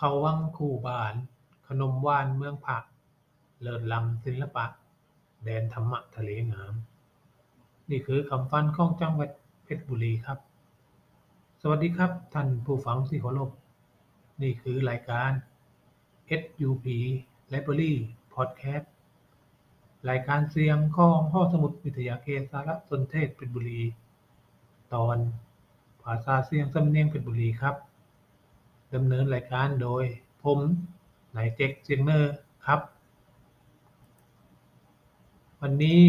เข้าวังคู่บ้าน ขนมหวานเมืองผัก เลิศล้ำศิลปะ แดนธรรมะทะเลงาม นี่คือคำฟันของจังหวัดเพชรบุรีครับ สวัสดีครับท่านผู้ฟังที่เคารพ นี่คือรายการ SUP Library Podcast รายการเสียงของห้องสมุดวิทยาเขตสารสนเทศเพชรบุรี ตอนภาษาเสียงสำเนียงเพชรบุรีครับ ดำเนินรายการโดย ผมนายเจ็กเซียงเนอร์ครับ วันนี้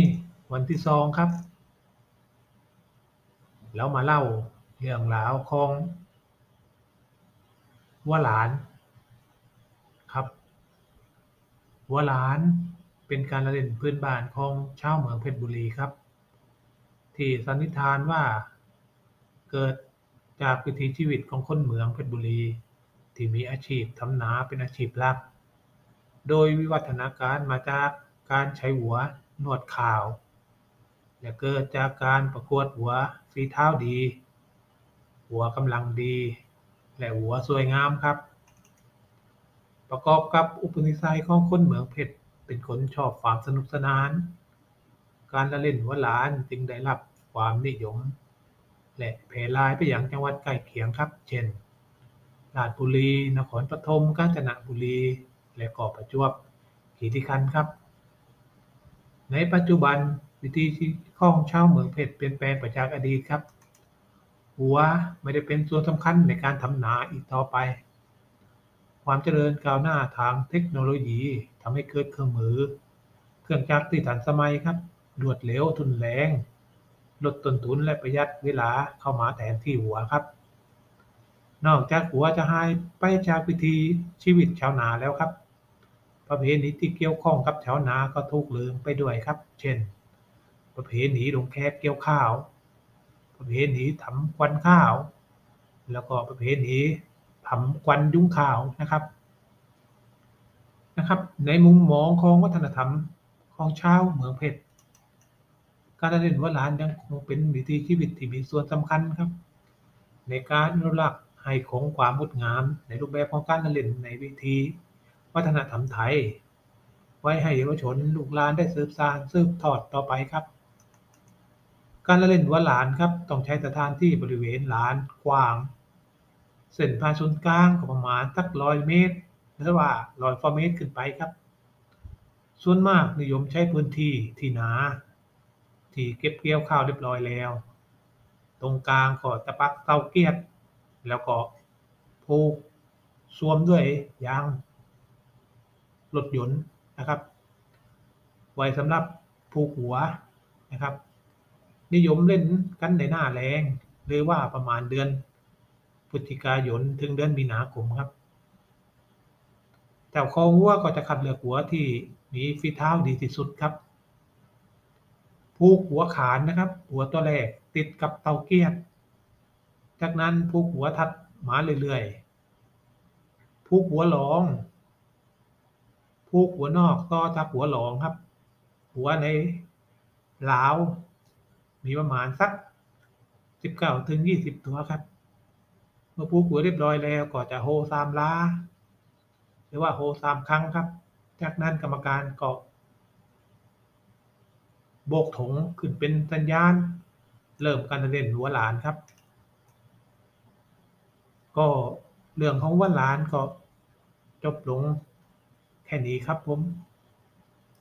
วันที่สองครับ แล้วมาเล่าเรื่องราวของวัวหลานครับวัวหลานเป็นการละเล่นพื้นบ้านของชาวเมืองเพชรบุรีครับ ที่สันนิษฐานว่าเกิดจากวิถีชีวิตของคนเมืองเพชรบุรี ที่มีอาชีพทำนาเป็นอาชีพหลัก โดยวิวัฒนาการมาจากการใช้หัวนวดข่าว และเกิดจากการประกวดหัวฝีเท้าดี หัวกำลังดี และหัวสวยงามครับ ประกอบกับอุปนิสัยของคนเมืองเพชรเป็นคนชอบความสนุกสนาน การละเล่นหัวหลานจึงได้รับความนิยม และแพร่หลายไปยังจังหวัดใกล้เคียงครับ เช่น ราชบุรี นครปฐม กาญจนบุรี และก็ประจวบคีรีขันธ์ครับ ในปัจจุบันวิถีชีวิตของชาวเมืองเพชรเปลี่ยนแปลงไปจากอดีตครับ หัวไม่ได้เป็นส่วนสำคัญในการทำนาอีกต่อไป ความเจริญก้าวหน้าทางเทคโนโลยีทำให้เกิดเครื่องมือ เครื่องจักรที่ทันสมัยครับรวดเร็วทุนแรง ลดต้นทุนและประหยัดเวลาเข้ามาแทนที่หัวครับ นอกจากหัวจะหายไปจากวิธีชีวิตชาวนาแล้วครับ ประเพณีที่เกี่ยวข้องกับชาวนาก็ถูกลืมไปด้วยครับ เช่น ประเพณีลงแขกเกี่ยวข้าว ประเพณีทำควันข้าว แล้วก็ประเพณีทำควันยุ้งข้าวนะครับนะครับ ในมุมมองของวัฒนธรรมของชาวเมืองเพชรการเล่นหัวลานยังคงเป็นวิถีชีวิตที่มีส่วนสำคัญครับ ในการอนุรักษ์ ให้คงความงดงามในรูปแบบของการเล่นในวิธีวัฒนธรรมไทย ไว้ให้เยาวชนลูกหลานได้สืบสานสืบทอดต่อไปครับ การละเล่นหัวหลานครับต้องใช้สถานที่บริเวณลานกว้าง เส้นผ่านศูนย์กลางก็ประมาณสักร้อยเมตร หรือว่าร้อยฟอเมตรขึ้นไปครับ ส่วนมากนิยมใช้พื้นที่ที่หนา ที่เก็บเกี่ยวข้าวเรียบร้อยแล้ว ตรงกลางก็จะปักเตาเกียร แล้วก็ผูกสวมด้วยยางรถยนต์นะครับ ไว้สำหรับผูกหัวนะครับ นิยมเล่นกันในหน้าแรงหรือว่าประมาณเดือนพฤศจิกายนถึงเดือนมีนาคมครับเจ้าของวัวก็จะคัดเลือกหัวที่มีฝีเท้าดีที่สุดครับ ผูกหัวขานนะครับ หัวตัวแรกติดกับเตาเกียร จากนั้นผูกหัวถัดมาเรื่อยๆผูกหัวหลองผูกหัวนอกต่อจากหัวหลองครับ หัวในหลาว มีประมาณสัก19ถึง20ตัวครับ เมื่อผูกหัวเรียบร้อยแล้วก็จะโฮสามลาหรือว่าโฮสามครั้งครับ จากนั้นกรรมการก็โบกถงขึ้นเป็นสัญญาณ เริ่มการเล่นหัวหลานครับ ก็เรื่องของวันหลานก็จบลงแค่นี้ครับผม